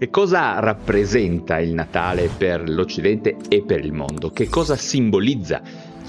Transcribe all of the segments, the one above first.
Che cosa rappresenta il Natale per l'Occidente e per il mondo? Che cosa simbolizza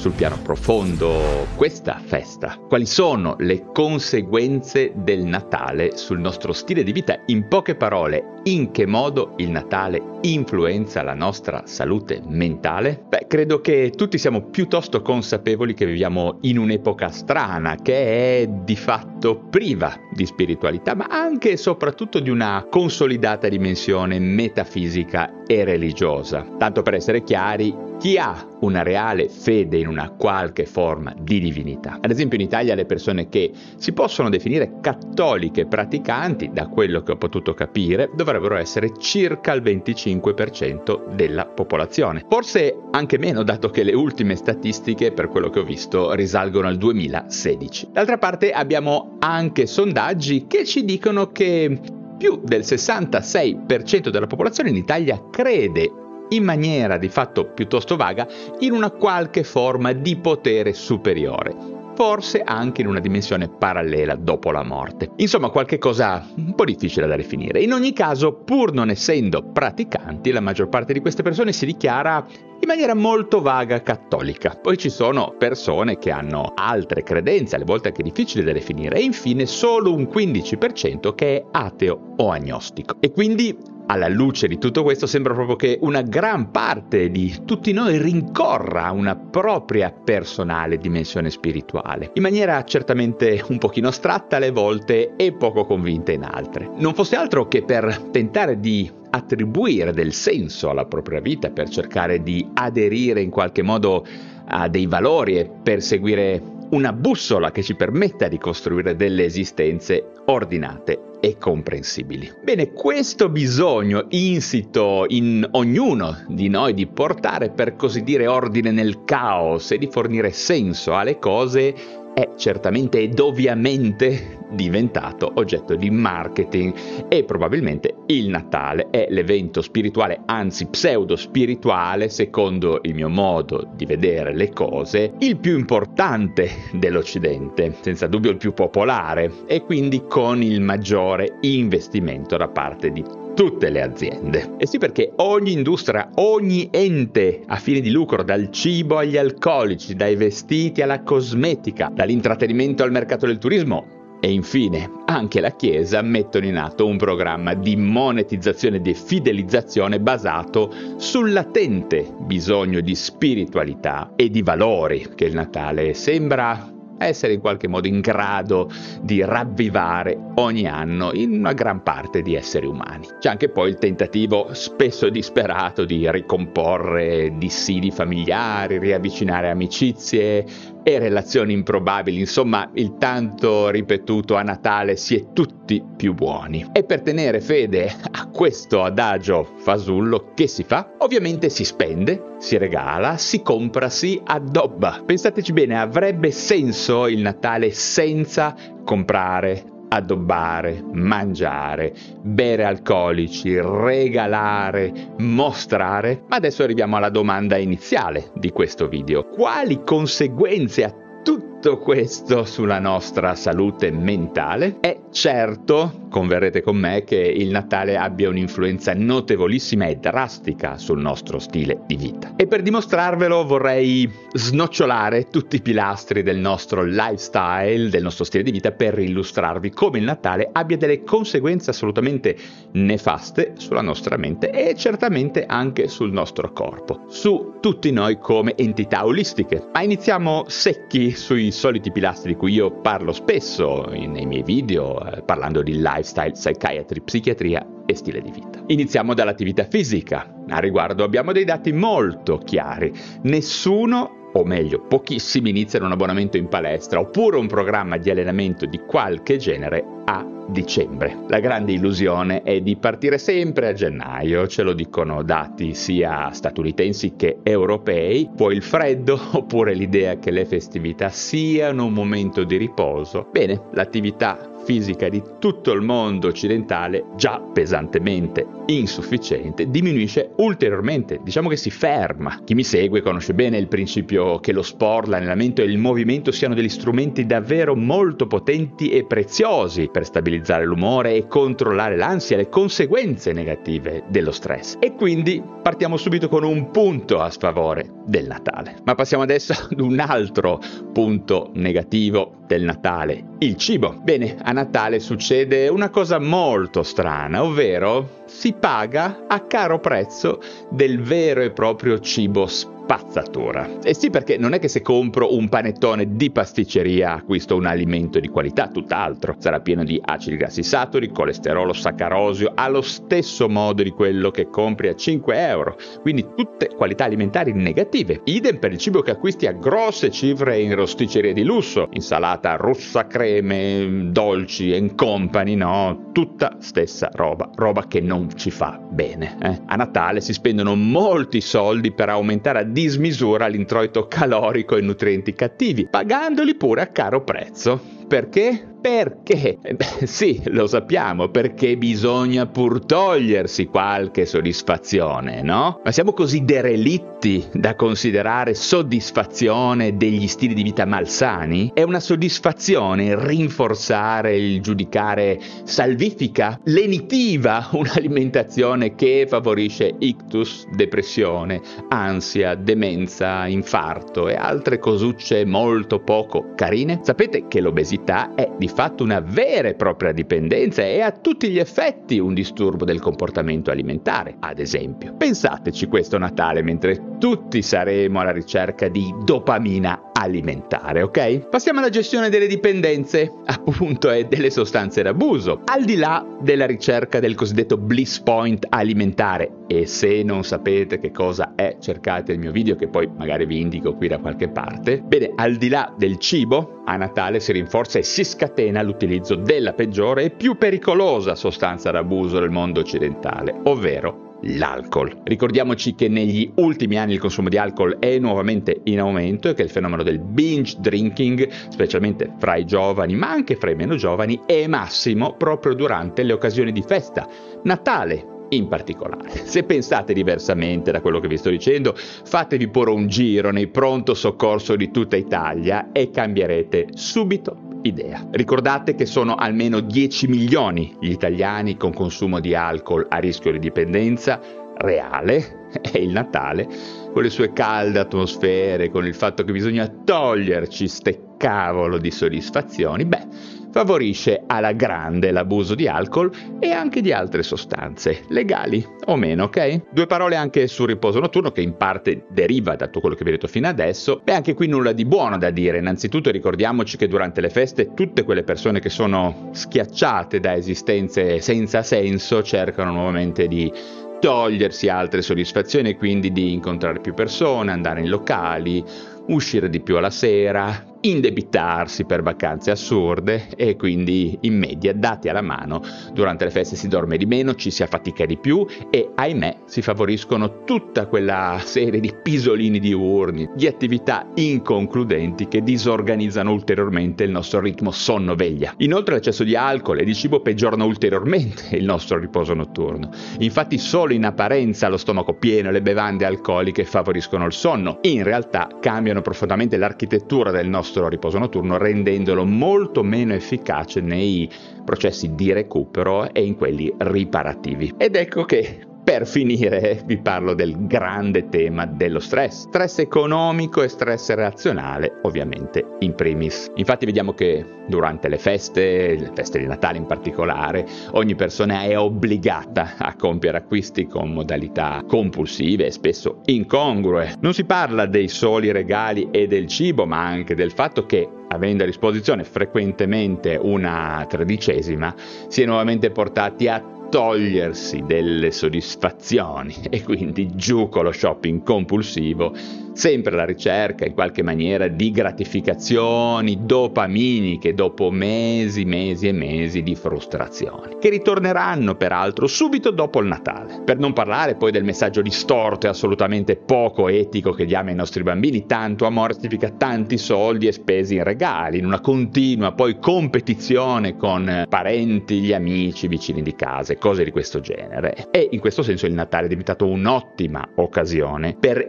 sul piano profondo questa festa? Quali sono le conseguenze del Natale sul nostro stile di vita? In poche parole, in che modo il Natale influenza la nostra salute mentale? Beh, credo che tutti siamo piuttosto consapevoli che viviamo in un'epoca strana, che è di fatto priva di spiritualità, ma anche e soprattutto di una consolidata dimensione metafisica e religiosa. Tanto per essere chiari, chi ha una reale fede in una qualche forma di divinità. Ad esempio in Italia le persone che si possono definire cattoliche praticanti, da quello che ho potuto capire, dovrebbero essere circa il 25% della popolazione. Forse anche meno, dato che le ultime statistiche, per quello che ho visto, risalgono al 2016. D'altra parte abbiamo anche sondaggi che ci dicono che più del 66% della popolazione in Italia crede in maniera di fatto piuttosto vaga in una qualche forma di potere superiore forse anche in una dimensione parallela dopo la morte. Insomma, qualche cosa un po' difficile da definire. In ogni caso, pur non essendo praticanti, la maggior parte di queste persone si dichiara in maniera molto vaga cattolica. Poi ci sono persone che hanno altre credenze, alle volte anche difficili da definire, e infine solo un 15% che è ateo o agnostico. E quindi alla luce di tutto questo sembra proprio che una gran parte di tutti noi rincorra una propria personale dimensione spirituale, in maniera certamente un pochino astratta alle volte e poco convinta in altre. Non fosse altro che per tentare di attribuire del senso alla propria vita, per cercare di aderire in qualche modo a dei valori e perseguire una bussola che ci permetta di costruire delle esistenze ordinate e comprensibili. Bene, questo bisogno insito in ognuno di noi di portare per così dire ordine nel caos e di fornire senso alle cose è certamente ed ovviamente diventato oggetto di marketing e probabilmente il Natale è l'evento spirituale, anzi pseudo spirituale, secondo il mio modo di vedere le cose, il più importante dell'Occidente, senza dubbio il più popolare e quindi con il maggiore investimento da parte di tutte le aziende. E sì perché ogni industria, ogni ente a fine di lucro, dal cibo agli alcolici, dai vestiti alla cosmetica, dall'intrattenimento al mercato del turismo, e infine, anche la Chiesa mettono in atto un programma di monetizzazione e di fidelizzazione basato sul latente bisogno di spiritualità e di valori che il Natale sembra essere in qualche modo in grado di ravvivare ogni anno in una gran parte di esseri umani. C'è anche poi il tentativo spesso disperato di ricomporre dissidi familiari, riavvicinare amicizie, e relazioni improbabili, insomma il tanto ripetuto a Natale si è tutti più buoni. E per tenere fede a questo adagio fasullo che si fa? Ovviamente si spende, si regala, si compra, si addobba. Pensateci bene, avrebbe senso il Natale senza comprare, addobbare, mangiare, bere alcolici, regalare, mostrare. Ma adesso arriviamo alla domanda iniziale di questo video. Quali conseguenze ha tutto questo sulla nostra salute mentale? È certo, converrete con me, che il Natale abbia un'influenza notevolissima e drastica sul nostro stile di vita. E per dimostrarvelo vorrei snocciolare tutti i pilastri del nostro lifestyle, del nostro stile di vita, per illustrarvi come il Natale abbia delle conseguenze assolutamente nefaste sulla nostra mente e certamente anche sul nostro corpo, su tutti noi come entità olistiche. Ma iniziamo secchi sui soliti pilastri di cui io parlo spesso nei miei video eh, parlando di lifestyle, psychiatry, psichiatria e stile di vita. Iniziamo dall'attività fisica. A riguardo abbiamo dei dati molto chiari. Nessuno o meglio, pochissimi iniziano un abbonamento in palestra oppure un programma di allenamento di qualche genere a dicembre. La grande illusione è di partire sempre a gennaio, ce lo dicono dati sia statunitensi che europei, poi il freddo oppure l'idea che le festività siano un momento di riposo. Bene, l'attività fisica di tutto il mondo occidentale, già pesantemente insufficiente, diminuisce ulteriormente, diciamo che si ferma. Chi mi segue conosce bene il principio che lo sport, l'allenamento e il movimento siano degli strumenti davvero molto potenti e preziosi per stabilizzare l'umore e controllare l'ansia e le conseguenze negative dello stress. E quindi partiamo subito con un punto a sfavore del Natale. Ma passiamo adesso ad un altro punto negativo del Natale, il cibo. Bene, a Natale succede una cosa molto strana, ovvero si paga a caro prezzo del vero e proprio cibo spazzatura. E sì, perché non è che se compro un panettone di pasticceria acquisto un alimento di qualità, tutt'altro. Sarà pieno di acidi grassi saturi, colesterolo, saccarosio, allo stesso modo di quello che compri a 5 euro. Quindi tutte qualità alimentari negative. Idem per il cibo che acquisti a grosse cifre in rosticcerie di lusso. Insalata russa, creme, dolci e company, no? Tutta stessa roba. Roba che non ci fa bene. Eh? A Natale si spendono molti soldi per aumentare a dismisura l'introito calorico e nutrienti cattivi, pagandoli pure a caro prezzo. Perché? Perché? Eh beh, sì, lo sappiamo, perché bisogna pur togliersi qualche soddisfazione, no? Ma siamo così derelitti da considerare soddisfazione degli stili di vita malsani? È una soddisfazione rinforzare il giudicare salvifica, lenitiva un'alimentazione che favorisce ictus, depressione, ansia, demenza, infarto e altre cosucce molto poco carine? Sapete che l'obesità è di fatto una vera e propria dipendenza e a tutti gli effetti un disturbo del comportamento alimentare, ad esempio. Pensateci questo Natale mentre tutti saremo alla ricerca di dopamina alimentare, ok? Passiamo alla gestione delle dipendenze, appunto, e delle sostanze d'abuso. Al di là della ricerca del cosiddetto bliss point alimentare, e se non sapete che cosa è, cercate il mio video che poi magari vi indico qui da qualche parte. Bene, al di là del cibo, a Natale si rinforza e si scatena l'utilizzo della peggiore e più pericolosa sostanza d'abuso del mondo occidentale, ovvero l'alcol. Ricordiamoci che negli ultimi anni il consumo di alcol è nuovamente in aumento e che il fenomeno del binge drinking, specialmente fra i giovani ma anche fra i meno giovani, è massimo proprio durante le occasioni di festa. Natale, in particolare. Se pensate diversamente da quello che vi sto dicendo, fatevi pure un giro nei pronto soccorso di tutta Italia e cambierete subito idea. Ricordate che sono almeno 10 milioni gli italiani con consumo di alcol a rischio di dipendenza reale è il Natale, con le sue calde atmosfere, con il fatto che bisogna toglierci ste cavolo di soddisfazioni, beh, favorisce alla grande l'abuso di alcol e anche di altre sostanze, legali o meno, ok? Due parole anche sul riposo notturno che in parte deriva da tutto quello che vi ho detto fino adesso. Beh, anche qui nulla di buono da dire. Innanzitutto ricordiamoci che durante le feste tutte quelle persone che sono schiacciate da esistenze senza senso cercano nuovamente di togliersi altre soddisfazioni e quindi di incontrare più persone, andare in locali, uscire di più alla sera, indebitarsi per vacanze assurde e quindi in media, dati alla mano, durante le feste si dorme di meno, ci si affatica di più e ahimè si favoriscono tutta quella serie di pisolini diurni, di attività inconcludenti che disorganizzano ulteriormente il nostro ritmo sonno-veglia. Inoltre l'eccesso di alcol e di cibo peggiorano ulteriormente il nostro riposo notturno. Infatti solo in apparenza lo stomaco pieno e le bevande alcoliche favoriscono il sonno, in realtà cambiano profondamente l'architettura del nostro nostro riposo notturno rendendolo molto meno efficace nei processi di recupero e in quelli riparativi. Ed ecco che per finire vi parlo del grande tema dello stress, stress economico e stress relazionale ovviamente in primis. Infatti vediamo che durante le feste, le feste di Natale in particolare, ogni persona è obbligata a compiere acquisti con modalità compulsive e spesso incongrue. Non si parla dei soli regali e del cibo, ma anche del fatto che avendo a disposizione frequentemente una tredicesima, si è nuovamente portati a togliersi delle soddisfazioni. E quindi giù con lo shopping compulsivo sempre alla ricerca in qualche maniera di gratificazioni dopaminiche dopo mesi, mesi e mesi di frustrazioni, che ritorneranno peraltro subito dopo il Natale. Per non parlare poi del messaggio distorto e assolutamente poco etico che diamo ai nostri bambini, tanto amore significa tanti soldi e spesi in regali, in una continua poi competizione con parenti, gli amici, vicini di casa e cose di questo genere. E in questo senso il Natale è diventato un'ottima occasione per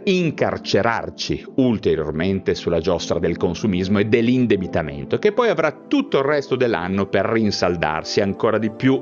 incarcerarci ulteriormente sulla giostra del consumismo e dell'indebitamento, che poi avrà tutto il resto dell'anno per rinsaldarsi ancora di più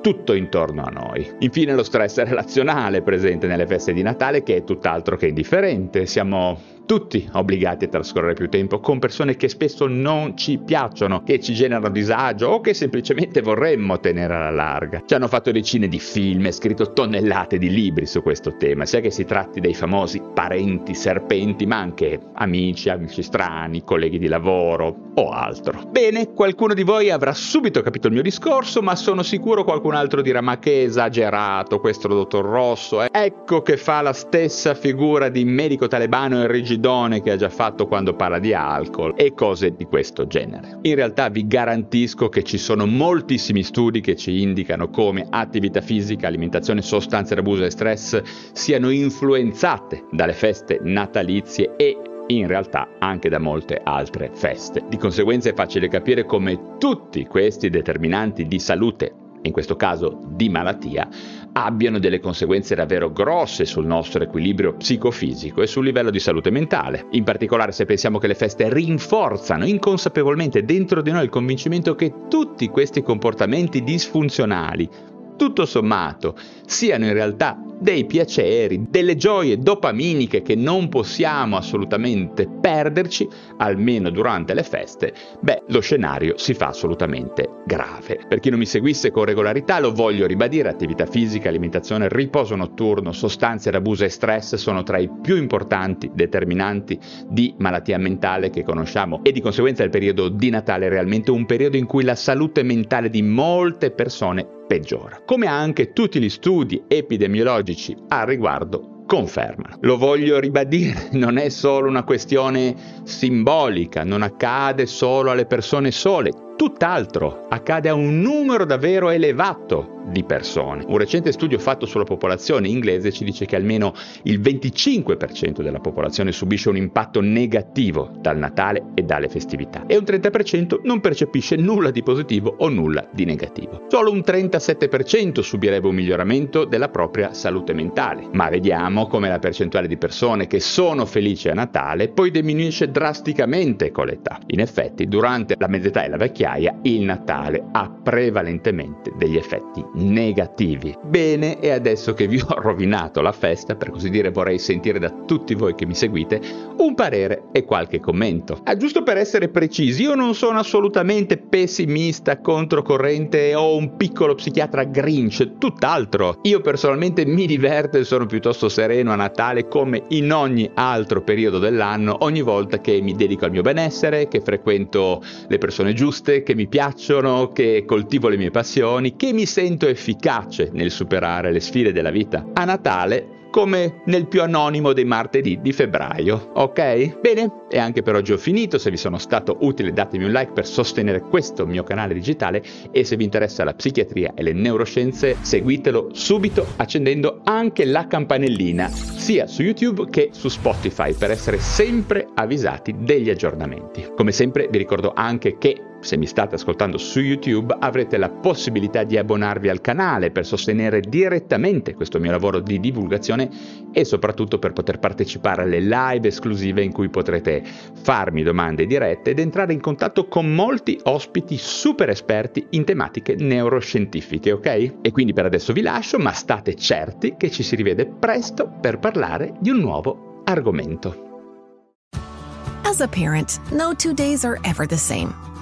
tutto intorno a noi. Infine lo stress relazionale presente nelle feste di Natale che è tutt'altro che indifferente. Siamo tutti obbligati a trascorrere più tempo con persone che spesso non ci piacciono, che ci generano disagio o che semplicemente vorremmo tenere alla larga. Ci hanno fatto decine di film e scritto tonnellate di libri su questo tema, sia che si tratti dei famosi parenti serpenti, ma anche amici, amici strani, colleghi di lavoro o altro. Bene, qualcuno di voi avrà subito capito il mio discorso, ma sono sicuro qualcun altro dirà ma che esagerato questo dottor Rosso, eh? ecco che fa la stessa figura di medico talebano e rigidone che ha già fatto quando parla di alcol e cose di questo genere. In realtà vi garantisco che ci sono moltissimi studi che ci indicano come attività fisica, alimentazione, sostanze d'abuso e stress siano influenzate dalle feste natalizie e in realtà anche da molte altre feste. Di conseguenza è facile capire come tutti questi determinanti di salute in questo caso di malattia, abbiano delle conseguenze davvero grosse sul nostro equilibrio psicofisico e sul livello di salute mentale. In particolare se pensiamo che le feste rinforzano inconsapevolmente dentro di noi il convincimento che tutti questi comportamenti disfunzionali tutto sommato siano in realtà dei piaceri, delle gioie dopaminiche che non possiamo assolutamente perderci, almeno durante le feste, beh, lo scenario si fa assolutamente grave. Per chi non mi seguisse con regolarità, lo voglio ribadire, attività fisica, alimentazione, riposo notturno, sostanze d'abuso e stress sono tra i più importanti determinanti di malattia mentale che conosciamo e di conseguenza il periodo di Natale è realmente un periodo in cui la salute mentale di molte persone peggiora, come anche tutti gli studi epidemiologici al riguardo confermano. Lo voglio ribadire, non è solo una questione simbolica, non accade solo alle persone sole, tutt'altro, accade a un numero davvero elevato di persone. Un recente studio fatto sulla popolazione inglese ci dice che almeno il 25% della popolazione subisce un impatto negativo dal Natale e dalle festività e un 30% non percepisce nulla di positivo o nulla di negativo. Solo un 37% subirebbe un miglioramento della propria salute mentale. Ma vediamo come la percentuale di persone che sono felici a Natale poi diminuisce drasticamente con l'età. In effetti, durante la mezz'età e la vecchiaia, il Natale ha prevalentemente degli effetti negativi. Bene, e adesso che vi ho rovinato la festa, per così dire vorrei sentire da tutti voi che mi seguite un parere e qualche commento. Ah, giusto per essere precisi, io non sono assolutamente pessimista, controcorrente o un piccolo psichiatra grinch, tutt'altro. Io personalmente mi diverto e sono piuttosto sereno a Natale come in ogni altro periodo dell'anno, ogni volta che mi dedico al mio benessere, che frequento le persone giuste, che mi piacciono, che coltivo le mie passioni, che mi sento molto efficace nel superare le sfide della vita. A Natale come nel più anonimo dei martedì di febbraio, ok? Bene, e anche per oggi ho finito, se vi sono stato utile datemi un like per sostenere questo mio canale digitale e se vi interessa la psichiatria e le neuroscienze seguitelo subito accendendo anche la campanellina sia su YouTube che su Spotify per essere sempre avvisati degli aggiornamenti. Come sempre vi ricordo anche che se mi state ascoltando su YouTube avrete la possibilità di abbonarvi al canale per sostenere direttamente questo mio lavoro di divulgazione e soprattutto per poter partecipare alle live esclusive in cui potrete farmi domande dirette ed entrare in contatto con molti ospiti super esperti in tematiche neuroscientifiche, ok? E quindi per adesso vi lascio, ma state certi che ci si rivede presto per parlare di un nuovo argomento. As a parent, no two days are ever the same.